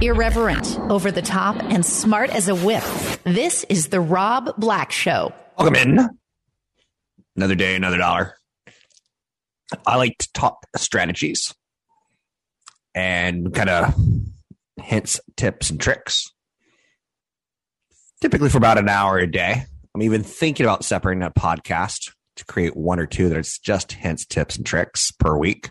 Irreverent, over the top, and smart as a whip. This is The Rob Black Show. Welcome in. Another day, another dollar. I like to talk strategies and kind of hints, tips, and tricks. Typically for about an hour a day. I'm even thinking about separating a podcast to create one or two that it's just hints, tips, and tricks per week.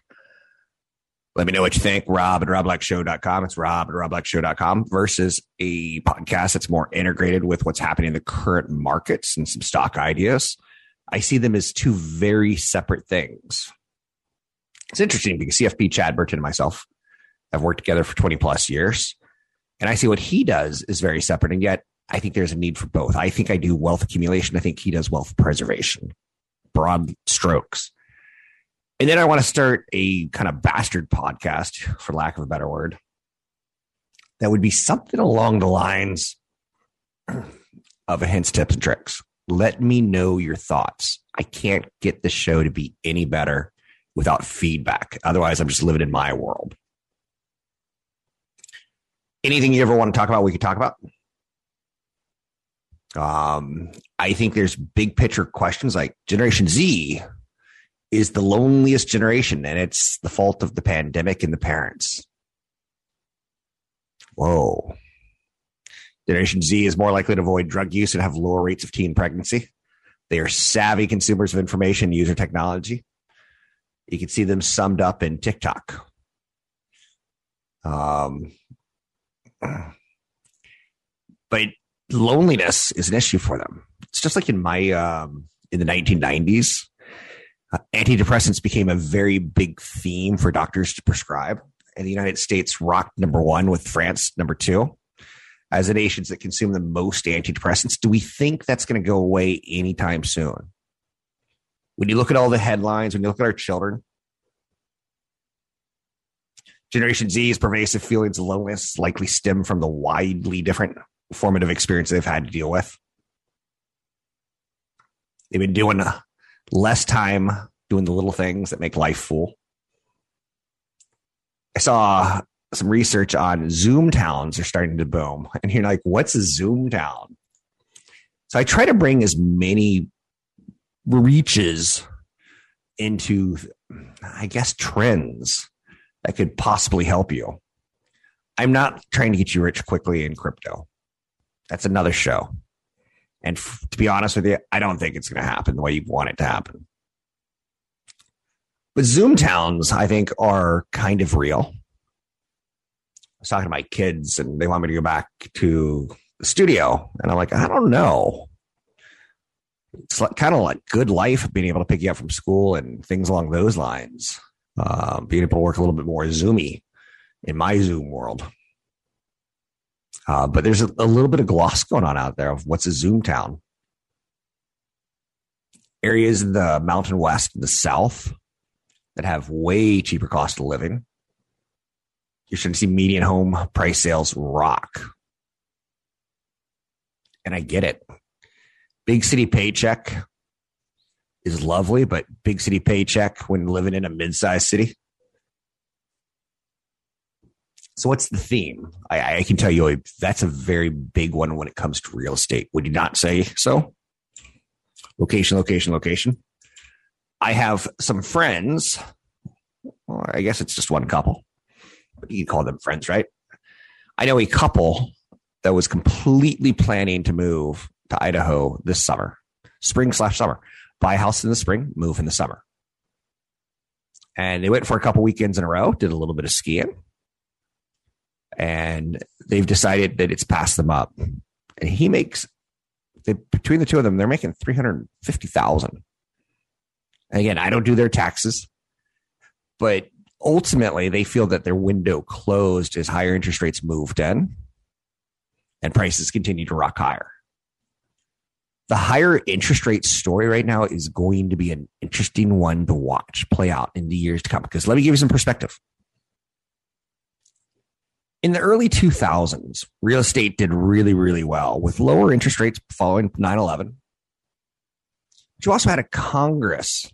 Let me know what you think. Rob at robblackshow.com. It's rob at robblackshow.com versus a podcast that's more integrated with what's happening in the current markets and some stock ideas. I see them as two very separate things. It's interesting because CFP Chad Burton and myself have worked together for 20 plus years. And I see what he does is very separate. And yet I think there's a need for both. I think I do wealth accumulation. I think he does wealth preservation, broad strokes. And then I want to start a kind of bastard podcast, for lack of a better word, that would be something along the lines of a hints, tips, and tricks. Let me know your thoughts. I can't get the show to be any better without feedback. Otherwise, I'm just living in my world. Anything you ever want to talk about, we could talk about. Um, I think there's big picture questions like Generation Z is the loneliest generation, and it's the fault of the pandemic and the parents. Whoa. Generation Z is more likely to avoid drug use and have lower rates of teen pregnancy. They are savvy consumers of information, user technology. You can see them summed up in TikTok. Um, but loneliness is an issue for them. It's just like in my um, in the 1990s, uh, antidepressants became a very big theme for doctors to prescribe. And the United States rocked number one with France number two as the nations that consume the most antidepressants. Do we think that's going to go away anytime soon? When you look at all the headlines, when you look at our children, Generation Z's pervasive feelings of loneliness likely stem from the widely different formative experience they've had to deal with. They've been doing less time doing the little things that make life full. I saw some research on Zoom towns are starting to boom. And you're like, what's a Zoom town? So I try to bring as many reaches into, I guess, trends that could possibly help you. I'm not trying to get you rich quickly in crypto. That's another show. And f- to be honest with you, I don't think it's going to happen the way you want it to happen. But Zoom towns, I think, are kind of real. I was talking to my kids and they want me to go back to the studio. And I'm like, I don't know. It's like, kind of like good life, being able to pick you up from school and things along those lines. Uh, being able to work a little bit more zoomy in my Zoom world. Uh, but there's a, a, little bit of gloss going on out there of what's a Zoom town. Areas in the Mountain West and the South that have way cheaper cost of living. You're starting to see median home price sales rock. And I get it. Big city paycheck is lovely, but big city paycheck when living in a mid-sized city so what's the theme? I, I, can tell you that's a very big one when it comes to real estate. Would you not say so? Location, location, location. I have some friends. Well, I guess it's just one couple, but you can call them friends, right? I know a couple that was completely planning to move to Idaho this summer, spring slash summer. Buy a house in the spring, move in the summer. And they went for a couple weekends in a row, did a little bit of skiing, and they've decided that it's passed them up. And he makes they, between the two of them, they're making three hundred fifty thousand. Again, I don't do their taxes, but ultimately, they feel that their window closed as higher interest rates moved in and prices continue to rock higher. The higher interest rate story right now is going to be an interesting one to watch play out in the years to come. Because let me give you some perspective. In the early 2000s, real estate did really, really well with lower interest rates following 9 11. But you also had a Congress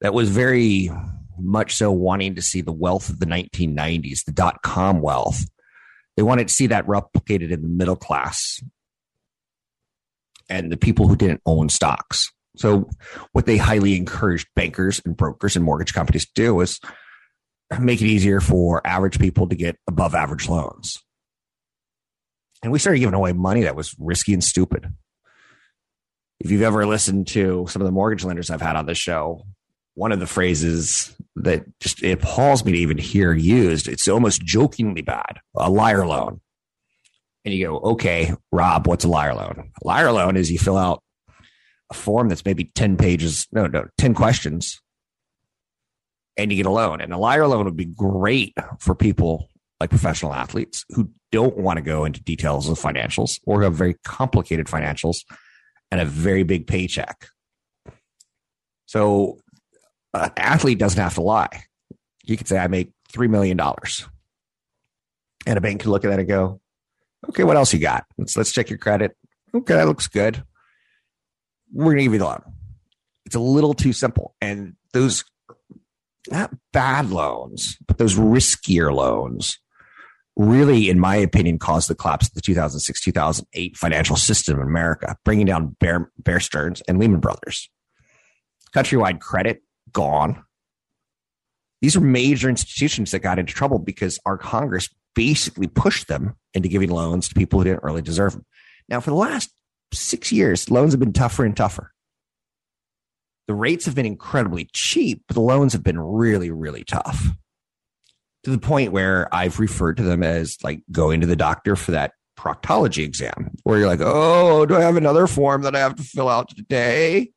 that was very much so wanting to see the wealth of the 1990s, the dot com wealth. They wanted to see that replicated in the middle class and the people who didn't own stocks. So, what they highly encouraged bankers and brokers and mortgage companies to do is make it easier for average people to get above average loans. And we started giving away money that was risky and stupid. If you've ever listened to some of the mortgage lenders I've had on this show, one of the phrases that just it appalls me to even hear used, it's almost jokingly bad a liar loan. And you go, okay, Rob, what's a liar loan? A liar loan is you fill out a form that's maybe 10 pages, no, no, 10 questions, and you get a loan. And a liar loan would be great for people like professional athletes who don't want to go into details of financials or have very complicated financials and a very big paycheck. So an athlete doesn't have to lie. You could say, I make $3 million. And a bank could look at that and go, okay, what else you got? Let's, let's check your credit. Okay, that looks good. We're going to give you the loan. It's a little too simple. And those, not bad loans, but those riskier loans really, in my opinion, caused the collapse of the 2006 2008 financial system in America, bringing down Bear, Bear Stearns and Lehman Brothers. Countrywide credit gone. These are major institutions that got into trouble because our Congress basically pushed them into giving loans to people who didn't really deserve them. Now, for the last six years, loans have been tougher and tougher. The rates have been incredibly cheap, but the loans have been really, really tough to the point where I've referred to them as like going to the doctor for that proctology exam, where you're like, oh, do I have another form that I have to fill out today?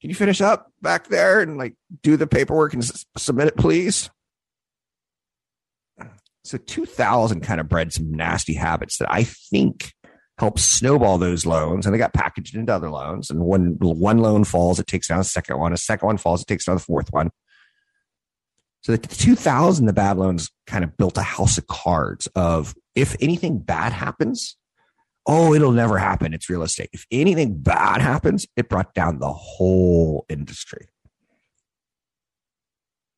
Can you finish up back there and like do the paperwork and s- submit it, please? So 2000 kind of bred some nasty habits that I think helped snowball those loans and they got packaged into other loans. And when one loan falls, it takes down a second one. A second one falls, it takes down the fourth one. So the 2000, the bad loans kind of built a house of cards of if anything bad happens, oh, it'll never happen. It's real estate. If anything bad happens, it brought down the whole industry.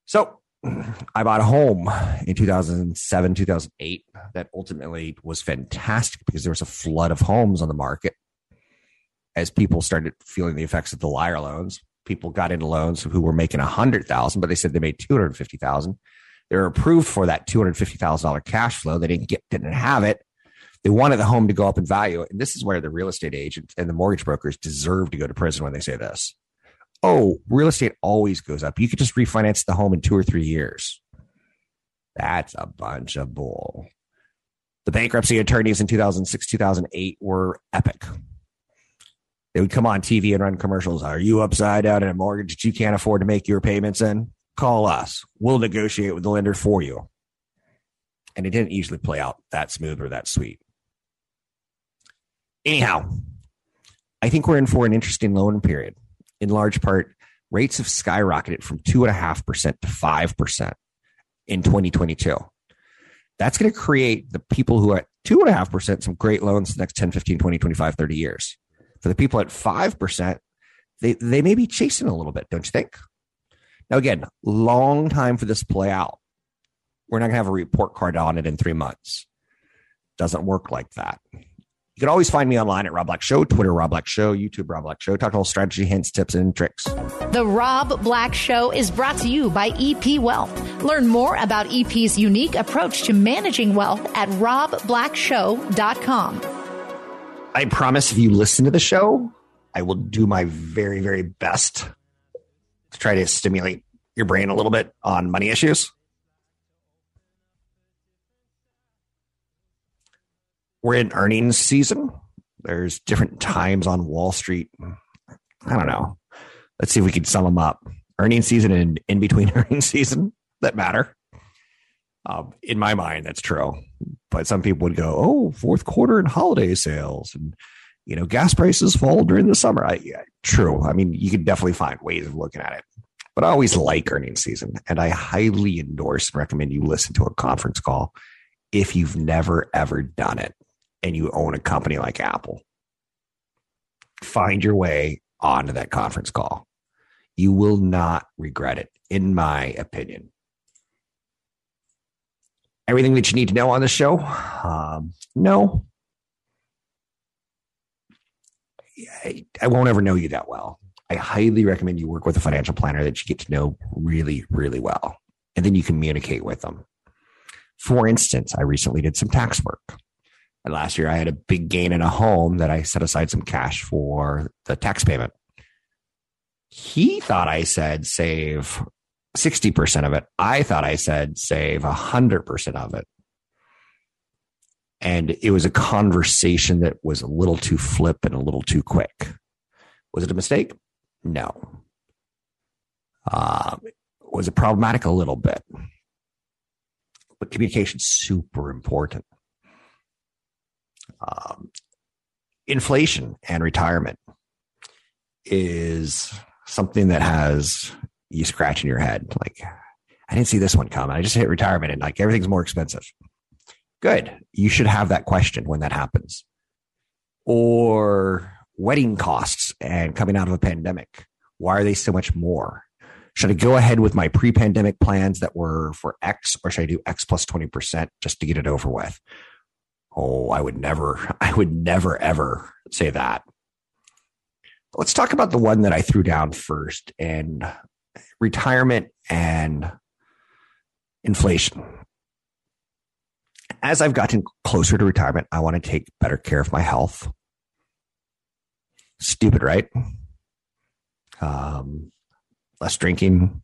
So I bought a home in 2007, 2008 that ultimately was fantastic because there was a flood of homes on the market as people started feeling the effects of the liar loans. People got into loans who were making a hundred thousand, but they said they made two hundred fifty thousand. They were approved for that two hundred fifty thousand dollar cash flow. They didn't get, didn't have it. They wanted the home to go up in value, and this is where the real estate agents and the mortgage brokers deserve to go to prison when they say this oh, real estate always goes up. You could just refinance the home in two or three years. That's a bunch of bull. The bankruptcy attorneys in 2006, 2008 were epic. They would come on TV and run commercials. Are you upside down in a mortgage that you can't afford to make your payments in? Call us. We'll negotiate with the lender for you. And it didn't usually play out that smooth or that sweet. Anyhow, I think we're in for an interesting loan period in large part, rates have skyrocketed from 2.5% to 5% in 2022. That's going to create the people who are at 2.5% some great loans the next 10, 15, 20, 25, 30 years. For the people at 5%, they, they may be chasing a little bit, don't you think? Now, again, long time for this to play out. We're not going to have a report card on it in three months. Doesn't work like that. You can always find me online at Rob Black Show, Twitter Rob Black Show, YouTube Rob Black Show. Talk all strategy, hints, tips, and tricks. The Rob Black Show is brought to you by EP Wealth. Learn more about EP's unique approach to managing wealth at robblackshow.com. I promise if you listen to the show, I will do my very, very best to try to stimulate your brain a little bit on money issues. We're in earnings season. There's different times on Wall Street. I don't know. Let's see if we can sum them up. Earnings season and in between earnings season. that matter. Um, in my mind, that's true. But some people would go, "Oh, fourth quarter and holiday sales, and you know, gas prices fall during the summer." I, yeah, true. I mean, you can definitely find ways of looking at it. But I always like earnings season, and I highly endorse and recommend you listen to a conference call if you've never ever done it and you own a company like Apple. Find your way onto that conference call. You will not regret it, in my opinion. Everything that you need to know on the show? Um, no. I, I won't ever know you that well. I highly recommend you work with a financial planner that you get to know really, really well. And then you communicate with them. For instance, I recently did some tax work. And last year I had a big gain in a home that I set aside some cash for the tax payment. He thought I said save 60% of it. I thought I said save 100% of it. And it was a conversation that was a little too flip and a little too quick. Was it a mistake? No. Uh, was it problematic? A little bit. But communication is super important. Um, inflation and retirement is something that has you scratching your head. Like, I didn't see this one coming. I just hit retirement and like everything's more expensive. Good. You should have that question when that happens. Or wedding costs and coming out of a pandemic. Why are they so much more? Should I go ahead with my pre pandemic plans that were for X or should I do X plus 20% just to get it over with? Oh, I would never, I would never ever say that. Let's talk about the one that I threw down first and retirement and inflation. As I've gotten closer to retirement, I want to take better care of my health. Stupid, right? Um, less drinking,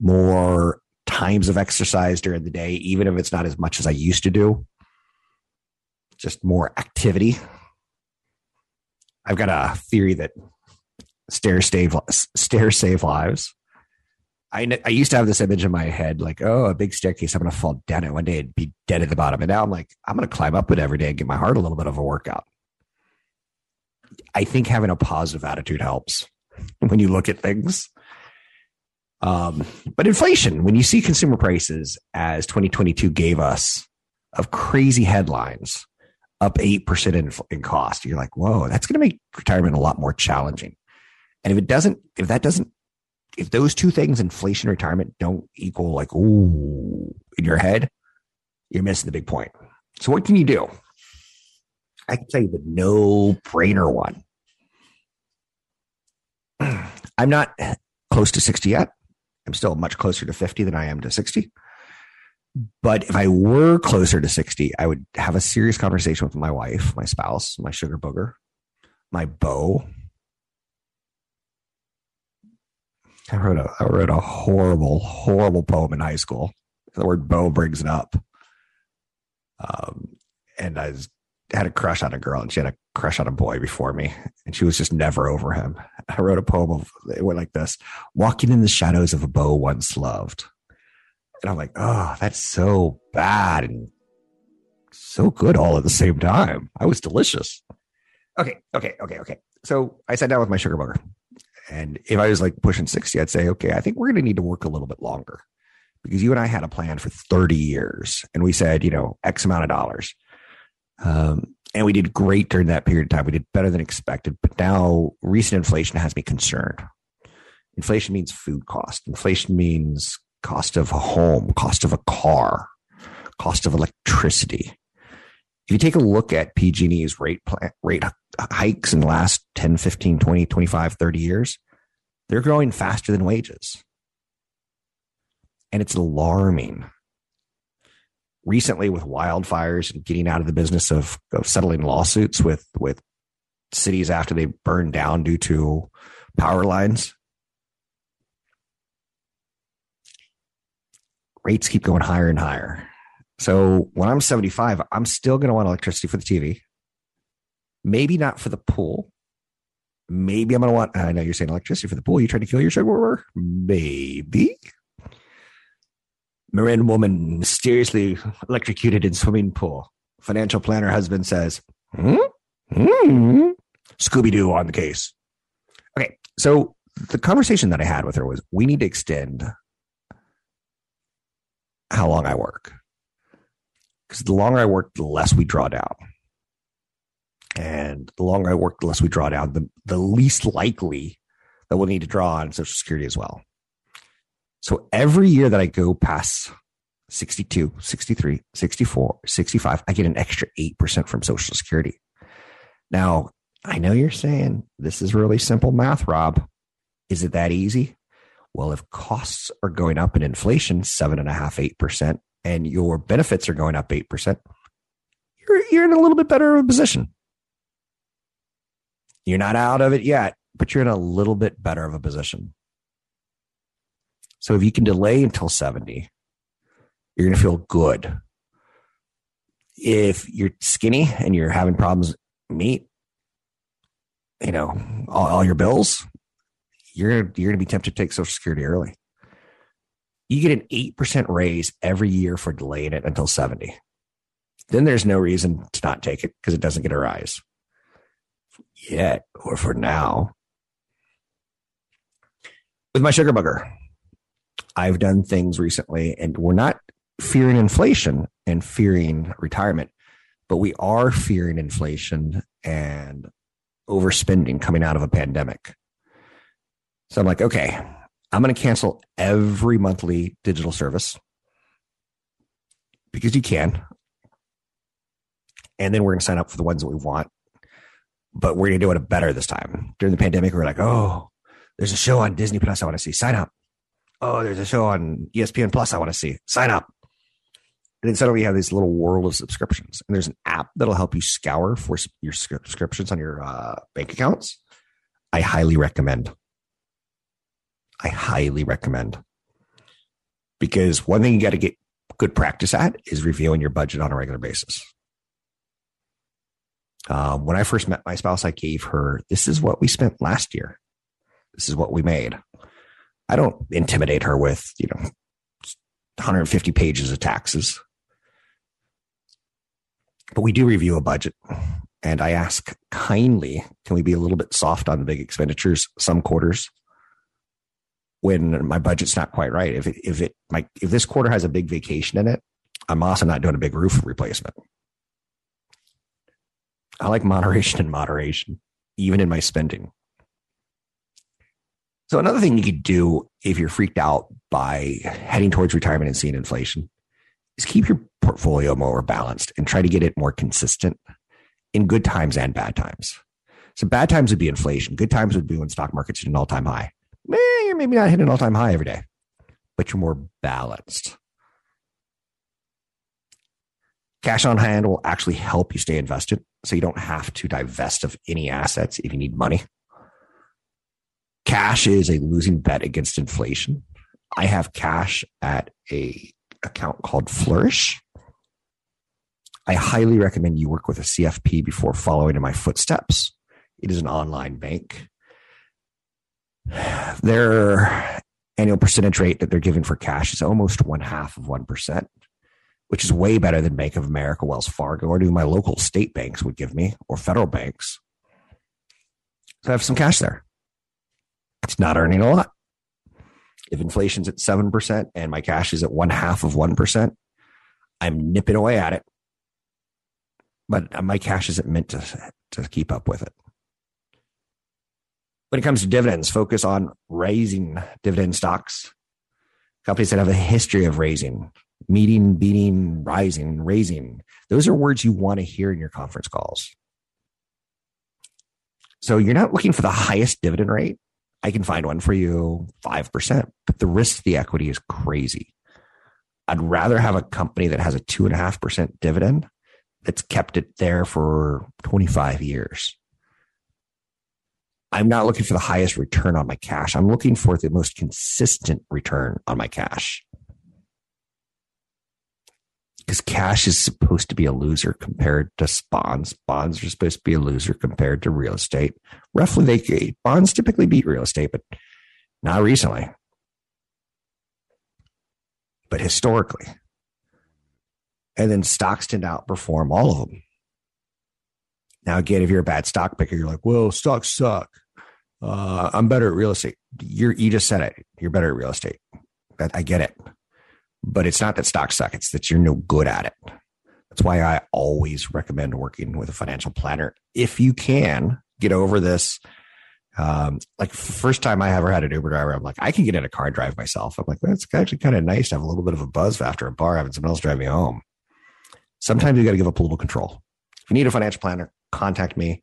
more times of exercise during the day, even if it's not as much as I used to do. Just more activity. I've got a theory that stairs save stairs save lives. I, I used to have this image in my head like, oh, a big staircase. I'm going to fall down it one day and be dead at the bottom. And now I'm like, I'm going to climb up it every day and get my heart a little bit of a workout. I think having a positive attitude helps when you look at things. Um, but inflation, when you see consumer prices as 2022 gave us of crazy headlines, up 8% in, in cost, you're like, whoa, that's going to make retirement a lot more challenging. And if it doesn't, if that doesn't, if those two things, inflation, retirement, don't equal like, ooh, in your head, you're missing the big point. So what can you do? I can tell you the no brainer one. I'm not close to 60 yet. I'm still much closer to 50 than I am to 60. But if I were closer to 60, I would have a serious conversation with my wife, my spouse, my sugar booger, my beau. I wrote a I wrote a horrible, horrible poem in high school. The word beau brings it up. Um, and I was had a crush on a girl and she had a crush on a boy before me and she was just never over him. I wrote a poem of it went like this walking in the shadows of a beau once loved. And I'm like, oh, that's so bad and so good all at the same time. I was delicious. Okay, okay, okay, okay. So I sat down with my sugar booger. And if I was like pushing 60, I'd say, okay, I think we're going to need to work a little bit longer because you and I had a plan for 30 years and we said, you know, X amount of dollars. Um, and we did great during that period of time. We did better than expected. But now recent inflation has me concerned. Inflation means food cost. Inflation means cost of a home, cost of a car, cost of electricity. If you take a look at PG&E's rate plan, rate hikes in the last 10, 15, 20, 25, 30 years, they're growing faster than wages. And it's alarming recently with wildfires and getting out of the business of, of settling lawsuits with with cities after they burn down due to power lines. Rates keep going higher and higher. So when I'm 75, I'm still going to want electricity for the TV. Maybe not for the pool. Maybe I'm going to want, I know you're saying electricity for the pool. You trying to kill your sugar Maybe. Marin woman mysteriously electrocuted in swimming pool. Financial planner husband says, hmm? Hmm? Scooby Doo on the case. Okay, so the conversation that I had with her was we need to extend how long I work. Because the longer I work, the less we draw down. And the longer I work, the less we draw down, the, the least likely that we'll need to draw on Social Security as well. So every year that I go past 62, 63, 64, 65, I get an extra 8% from Social Security. Now, I know you're saying this is really simple math, Rob. Is it that easy? Well, if costs are going up in inflation, seven and a half, eight percent, and your benefits are going up eight percent, you're you're in a little bit better of a position. You're not out of it yet, but you're in a little bit better of a position. So if you can delay until 70, you're going to feel good. If you're skinny and you're having problems meet, you know, all, all your bills, you're you're going to be tempted to take Social Security early. You get an eight percent raise every year for delaying it until seventy. Then there's no reason to not take it because it doesn't get a rise yet or for now. With my sugar bugger, I've done things recently, and we're not fearing inflation and fearing retirement, but we are fearing inflation and overspending coming out of a pandemic. So I'm like, okay, I'm going to cancel every monthly digital service because you can. And then we're going to sign up for the ones that we want. But we're going to do it better this time. During the pandemic, we are like, oh, there's a show on Disney Plus I want to see. Sign up. Oh, there's a show on ESPN Plus I want to see. Sign up. And then suddenly you have this little world of subscriptions. And there's an app that'll help you scour for your subscriptions on your uh, bank accounts. I highly recommend. I highly recommend. Because one thing you got to get good practice at is reviewing your budget on a regular basis. Uh, when I first met my spouse, I gave her, this is what we spent last year. This is what we made. I don't intimidate her with, you know, 150 pages of taxes. But we do review a budget. And I ask kindly, can we be a little bit soft on the big expenditures some quarters? When my budget's not quite right. If it, if it my if this quarter has a big vacation in it, I'm also not doing a big roof replacement. I like moderation and moderation, even in my spending. So another thing you could do if you're freaked out by heading towards retirement and seeing inflation is keep your portfolio more balanced and try to get it more consistent in good times and bad times. So bad times would be inflation. Good times would be when stock market's at an all time high eh, you're maybe not hitting an all time high every day, but you're more balanced. Cash on hand will actually help you stay invested. So you don't have to divest of any assets if you need money. Cash is a losing bet against inflation. I have cash at a account called Flourish. I highly recommend you work with a CFP before following in my footsteps. It is an online bank their annual percentage rate that they're giving for cash is almost one half of 1%, which is way better than Bank of America, Wells Fargo, or do my local state banks would give me or federal banks. So I have some cash there. It's not earning a lot. If inflation's at 7% and my cash is at one half of 1%, I'm nipping away at it. But my cash isn't meant to, to keep up with it when it comes to dividends, focus on raising dividend stocks. Companies that have a history of raising, meeting, beating, rising, raising. Those are words you want to hear in your conference calls. So you're not looking for the highest dividend rate. I can find one for you, 5%, but the risk to the equity is crazy. I'd rather have a company that has a 2.5% dividend that's kept it there for 25 years I'm not looking for the highest return on my cash. I'm looking for the most consistent return on my cash. Because cash is supposed to be a loser compared to bonds. Bonds are supposed to be a loser compared to real estate. Roughly, they bonds typically beat real estate, but not recently. but historically. And then stocks tend to outperform all of them. Now, again, if you're a bad stock picker, you're like, well, stocks suck. Uh, I'm better at real estate. You're, you just said it. You're better at real estate. I get it. But it's not that stocks suck. It's that you're no good at it. That's why I always recommend working with a financial planner. If you can get over this, um, like first time I ever had an Uber driver, I'm like, I can get in a car drive myself. I'm like, well, actually kind of nice to have a little bit of a buzz after a bar, having someone else drive me home. Sometimes you got to give up a little control. If you need a financial planner, contact me.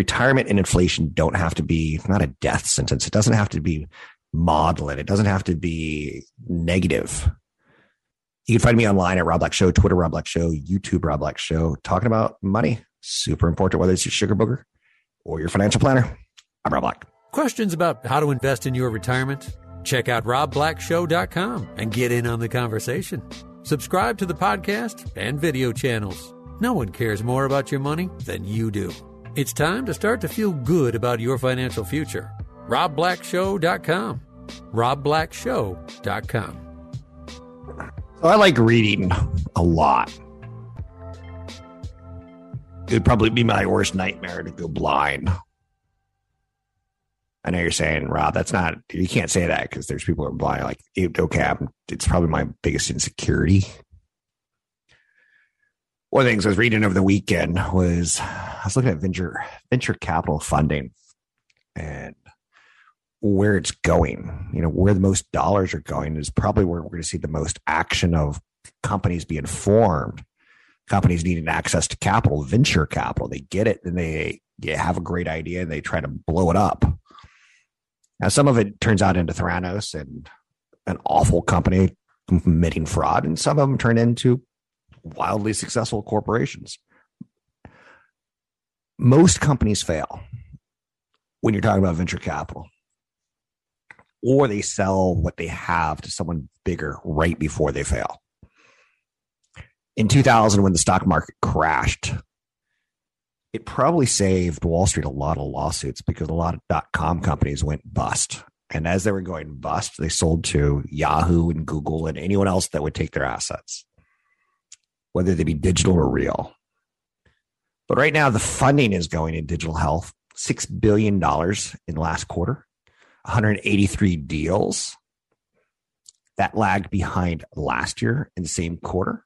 Retirement and inflation don't have to be not a death sentence. It doesn't have to be maudlin. It doesn't have to be negative. You can find me online at Rob Black Show, Twitter Rob Black Show, YouTube Rob Black Show, talking about money. Super important, whether it's your sugar booger or your financial planner. I'm Rob Black. Questions about how to invest in your retirement? Check out robblackshow.com and get in on the conversation. Subscribe to the podcast and video channels. No one cares more about your money than you do. It's time to start to feel good about your financial future. robblackshow.com. robblackshow.com. So I like reading a lot. It'd probably be my worst nightmare to go blind. I know you're saying, Rob, that's not, you can't say that because there's people who are blind. Like, okay, I'm, it's probably my biggest insecurity. One of the things I was reading over the weekend was I was looking at venture venture capital funding and where it's going. You know, where the most dollars are going is probably where we're going to see the most action of companies being formed. Companies needing access to capital, venture capital. They get it and they, have a great idea and they try to blow it up now, some of it turns out into Theranos and an awful company committing fraud, and some of them turn into wildly successful corporations. Most companies fail when you're talking about venture capital, or they sell what they have to someone bigger right before they fail. In 2000, when the stock market crashed, it probably saved Wall Street a lot of lawsuits because a lot of dot com companies went bust. And as they were going bust, they sold to Yahoo and Google and anyone else that would take their assets, whether they be digital or real. But right now, the funding is going in digital health $6 billion in last quarter, 183 deals. That lagged behind last year in the same quarter.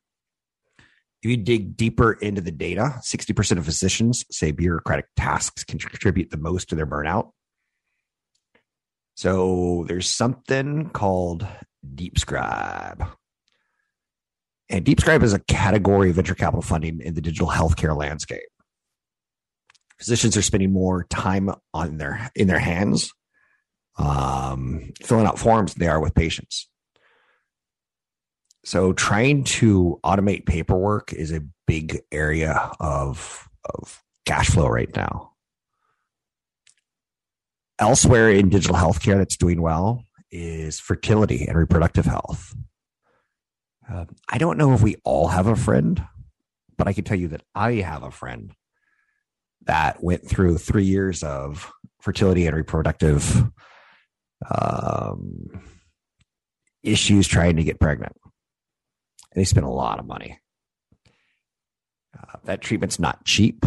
If you dig deeper into the data, 60% of physicians say bureaucratic tasks can contribute the most to their burnout. So there's something called Deep DeepScribe. And DeepScribe is a category of venture capital funding in the digital healthcare landscape. Physicians are spending more time on their in their hands, um, filling out forms than they are with patients. So trying to automate paperwork is a big area of of cash flow right now. Elsewhere in digital healthcare that's doing well is fertility and reproductive health. Uh, I don't know if we all have a friend, but I can tell you that I have a friend that went through three years of fertility and reproductive um, issues trying to get pregnant and they spend a lot of money. Uh, that treatment's not cheap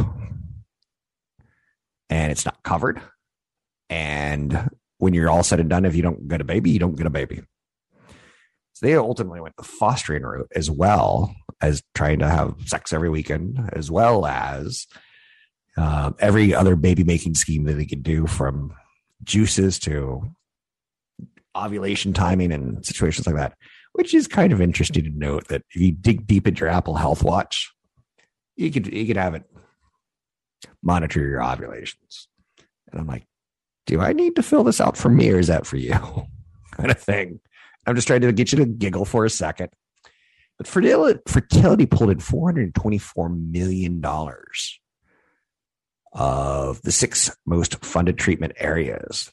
and it's not covered. And when you're all said and done, if you don't get a baby, you don't get a baby. So they ultimately went the fostering route as well as trying to have sex every weekend, as well as uh, every other baby making scheme that they could do from juices to ovulation timing and situations like that which is kind of interesting to note that if you dig deep into your Apple Health Watch, you could you could have it monitor your ovulations. And I'm like, do I need to fill this out for me or is that for you? kind of thing. I'm just trying to get you to giggle for a second. But fertility, pulled in $424 million of the six most funded treatment areas.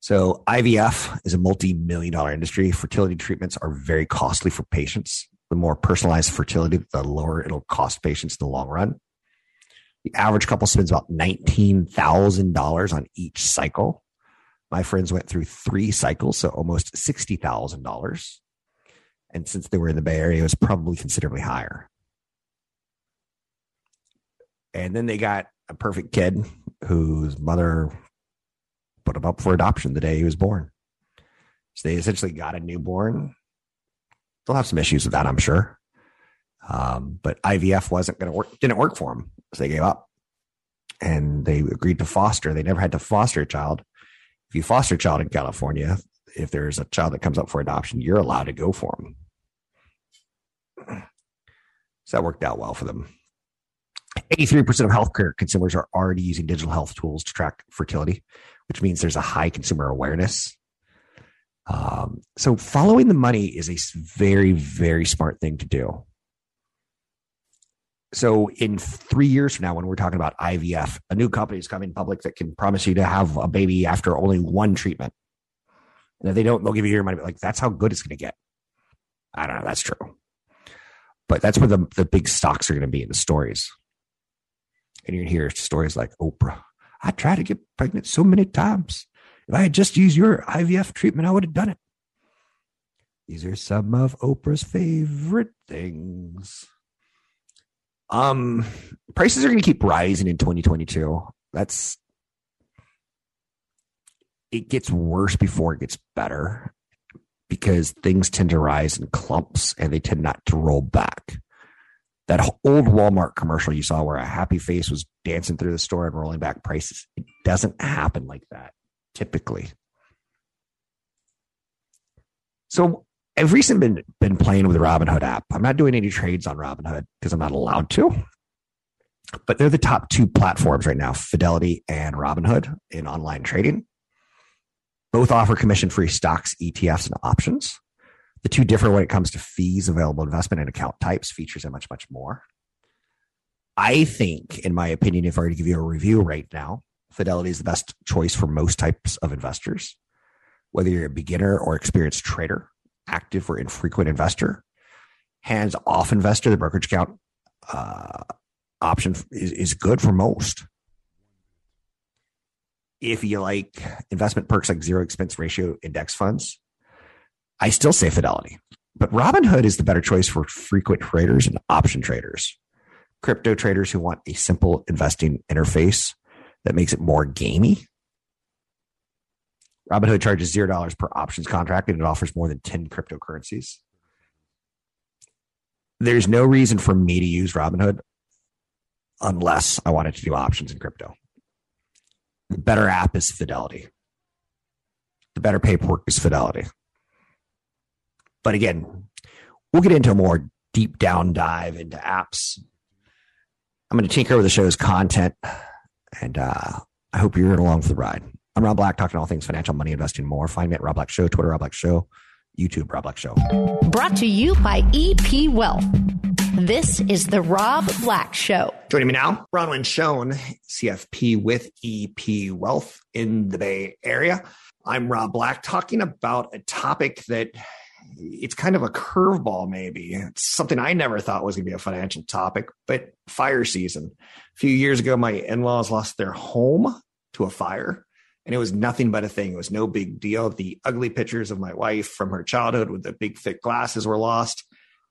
So IVF is a multi-million dollar industry. Fertility treatments are very costly for patients. The more personalized fertility, the lower it'll cost patients in the long run. The average couple spends about $19,000 on each cycle My friends went through three cycles, so almost $60,000. And since they were in the Bay Area, it was probably considerably higher. And then they got a perfect kid whose mother put him up for adoption the day he was born. So they essentially got a newborn. They'll have some issues with that, I'm sure. Um, but IVF wasn't going to work, didn't work for them. So they gave up and they agreed to foster. They never had to foster a child. If you foster a child in California, if there's a child that comes up for adoption, you're allowed to go for them. So that worked out well for them. 83% of healthcare consumers are already using digital health tools to track fertility, which means there's a high consumer awareness. Um, so following the money is a very, very smart thing to do. So in three years from now, when we're talking about IVF, a new company is coming public that can promise you to have a baby after only one treatment. And if they don't, they'll give you your money. But like that's how good it's going to get. I don't know. That's true. But that's where the, the big stocks are going to be in the stories. And you're going to hear stories like Oprah. I tried to get pregnant so many times. If I had just used your IVF treatment, I would have done it. These are some of Oprah's favorite things. Um, prices are going to keep rising in 2022. That's it gets worse before it gets better because things tend to rise in clumps and they tend not to roll back. That old Walmart commercial you saw where a happy face was dancing through the store and rolling back prices, it doesn't happen like that typically. So I've recently been been playing with the Robinhood app. I'm not doing any trades on Robinhood because I'm not allowed to. But they're the top two platforms right now, Fidelity and Robinhood in online trading. Both offer commission-free stocks, ETFs, and options. The two differ when it comes to fees, available investment and account types, features, and much, much more. I think, in my opinion, if I were to give you a review right now, Fidelity is the best choice for most types of investors, whether you're a beginner or experienced trader active or infrequent investor, hands off investor, the brokerage account uh, option is, is good for most. If you like investment perks like zero expense ratio index funds, I still say Fidelity. But Robinhood is the better choice for frequent traders and option traders, crypto traders who want a simple investing interface that makes it more gamey Robinhood charges zero dollars per options contract, and it offers more than ten cryptocurrencies. There's no reason for me to use Robinhood unless I wanted to do options in crypto. The better app is Fidelity. The better paperwork is Fidelity. But again, we'll get into a more deep down dive into apps. I'm going to tinker with the show's content, and uh, I hope you're along for the ride. I'm Rob Black, talking all things financial, money, investing, more. Find me at Rob Black Show, Twitter, Rob Black Show, YouTube, Rob Black Show. Brought to you by EP Wealth. This is the Rob Black Show. Joining me now, Bronwyn Schoen, CFP with EP Wealth in the Bay Area. I'm Rob Black, talking about a topic that it's kind of a curveball, maybe. It's something I never thought was going to be a financial topic, but fire season. A few years ago, my in laws lost their home to a fire and it was nothing but a thing. It was no big deal. The ugly pictures of my wife from her childhood with the big thick glasses were lost,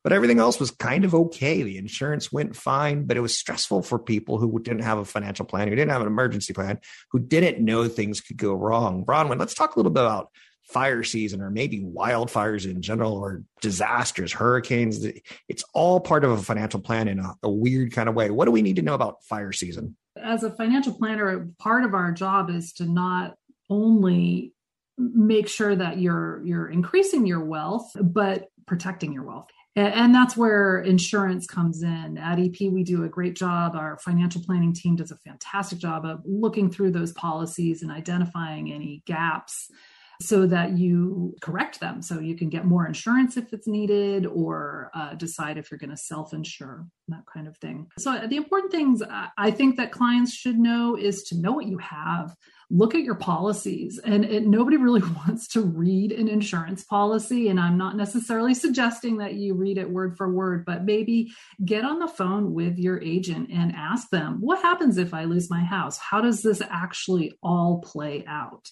but everything else was kind of okay. The insurance went fine, but it was stressful for people who didn't have a financial plan, who didn't have an emergency plan, who didn't know things could go wrong. Bronwyn, let's talk a little bit about fire season or maybe wildfires in general or disasters, hurricanes. It's all part of a financial plan in a, a weird kind of way. What do we need to know about fire season? As a financial planner, part of our job is to not only make sure that you're you're increasing your wealth, but protecting your wealth. And that's where insurance comes in. At EP, we do a great job. Our financial planning team does a fantastic job of looking through those policies and identifying any gaps so that you correct them. So you can get more insurance if it's needed or uh, decide if you're going to self insure that kind of thing. So uh, the important things i think that clients should know is to know what you have look at your policies and it, nobody really wants to read an insurance policy and i'm not necessarily suggesting that you read it word for word but maybe get on the phone with your agent and ask them what happens if i lose my house? How does this actually all play out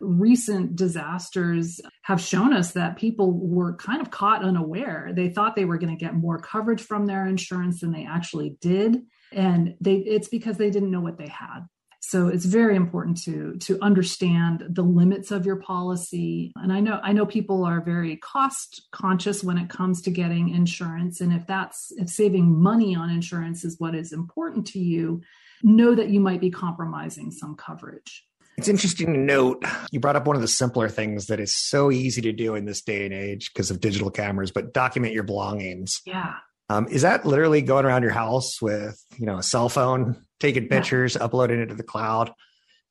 recent disasters have shown us that people were kind of caught unaware. They thought they were going to get more coverage from their insurance than they actually did. And they, it's because they didn't know what they had. So it's very important to to understand the limits of your policy. And I know I know people are very cost conscious when it comes to getting insurance. And if that's if saving money on insurance is what is important to you, know that you might be compromising some coverage. It's interesting to note you brought up one of the simpler things that is so easy to do in this day and age because of digital cameras, but document your belongings. Yeah. Um, is that literally going around your house with you know a cell phone, taking pictures, yeah. uploading it to the cloud,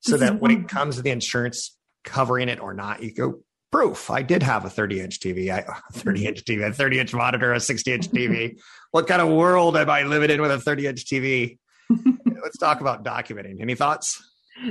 so that when it comes to the insurance covering it or not, you go proof. I did have a 30 inch TV, I 30 inch TV, a 30 inch monitor, a 60 inch TV. what kind of world am I living in with a 30 inch TV? Let's talk about documenting. Any thoughts?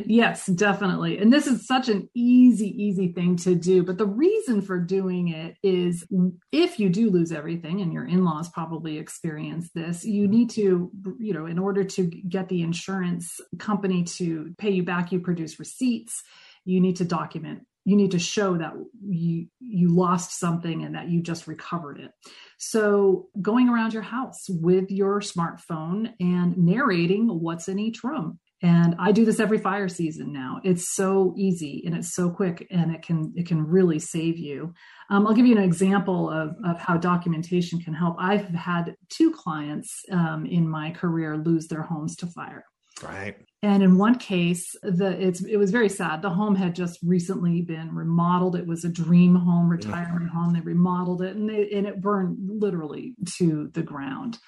Yes, definitely. And this is such an easy, easy thing to do. But the reason for doing it is if you do lose everything, and your in laws probably experience this, you mm-hmm. need to, you know, in order to get the insurance company to pay you back, you produce receipts. You need to document you need to show that you you lost something and that you just recovered it so going around your house with your smartphone and narrating what's in each room and i do this every fire season now. It's so easy and it's so quick and it can it can really save you. Um, i'll give you an example of, of how documentation can help. I've had two clients um, in my career lose their homes to fire. Right. And in one case the it's it was very sad. The home had just recently been remodeled. It was a dream home retirement home. They remodeled it and, they, and it burned literally to the ground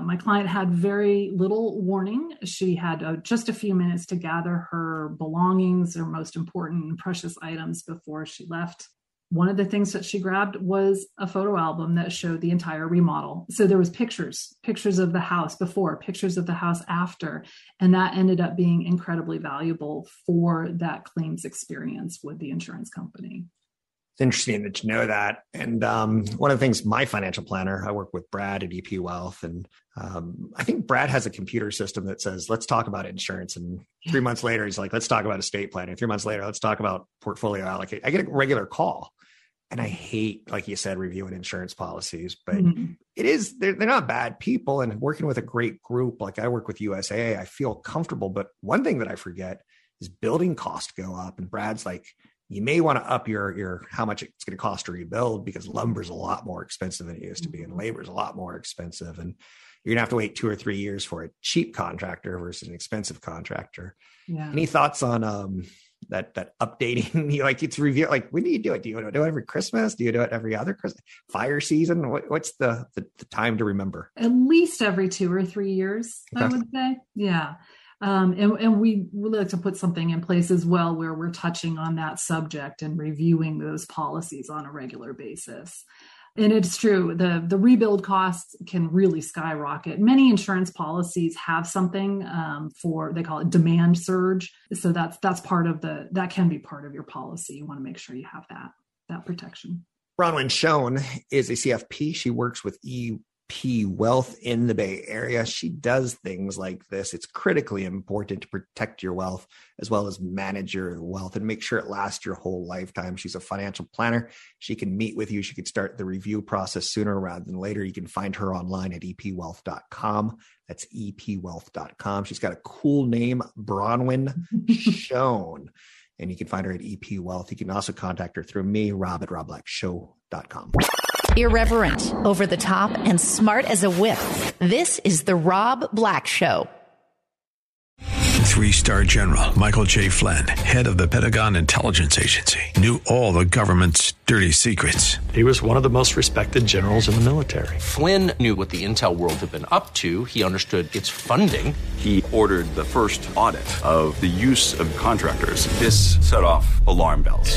my client had very little warning. She had uh, just a few minutes to gather her belongings, her most important and precious items before she left. One of the things that she grabbed was a photo album that showed the entire remodel. So there was pictures, pictures of the house before, pictures of the house after, and that ended up being incredibly valuable for that claims experience with the insurance company it's interesting that you know that. And um, one of the things, my financial planner, I work with Brad at EP Wealth, and um, I think Brad has a computer system that says, "Let's talk about insurance." And three months later, he's like, "Let's talk about estate planning." Three months later, let's talk about portfolio allocate. I get a regular call, and I hate, like you said, reviewing insurance policies, but mm-hmm. it is they're, they're not bad people. And working with a great group, like I work with USA, I feel comfortable. But one thing that I forget is building costs go up, and Brad's like you may want to up your your how much it's going to cost to rebuild because lumber's a lot more expensive than it used to be and mm-hmm. labor's a lot more expensive and you're gonna have to wait two or three years for a cheap contractor versus an expensive contractor. Yeah. any thoughts on um that that updating? You like it's review like when do you do it? Do you do it every christmas? Do you do it every other christmas fire season? What, what's the, the, the time to remember? At least every two or three years okay. i would say. Yeah um, and, and we really like to put something in place as well where we're touching on that subject and reviewing those policies on a regular basis. And it's true, the, the rebuild costs can really skyrocket. Many insurance policies have something um, for they call it demand surge. So that's that's part of the that can be part of your policy. You want to make sure you have that that protection. Bronwyn Schoen is a CFP. She works with E P wealth in the Bay Area. She does things like this. It's critically important to protect your wealth as well as manage your wealth and make sure it lasts your whole lifetime. She's a financial planner. She can meet with you. She can start the review process sooner rather than later. You can find her online at epwealth.com. That's epwealth.com. She's got a cool name, Bronwyn Schoen. And you can find her at EP Wealth. You can also contact her through me, Rob at robblackshow.com. Irreverent, over the top, and smart as a whip. This is The Rob Black Show. Three star general Michael J. Flynn, head of the Pentagon Intelligence Agency, knew all the government's dirty secrets. He was one of the most respected generals in the military. Flynn knew what the intel world had been up to, he understood its funding. He ordered the first audit of the use of contractors. This set off alarm bells.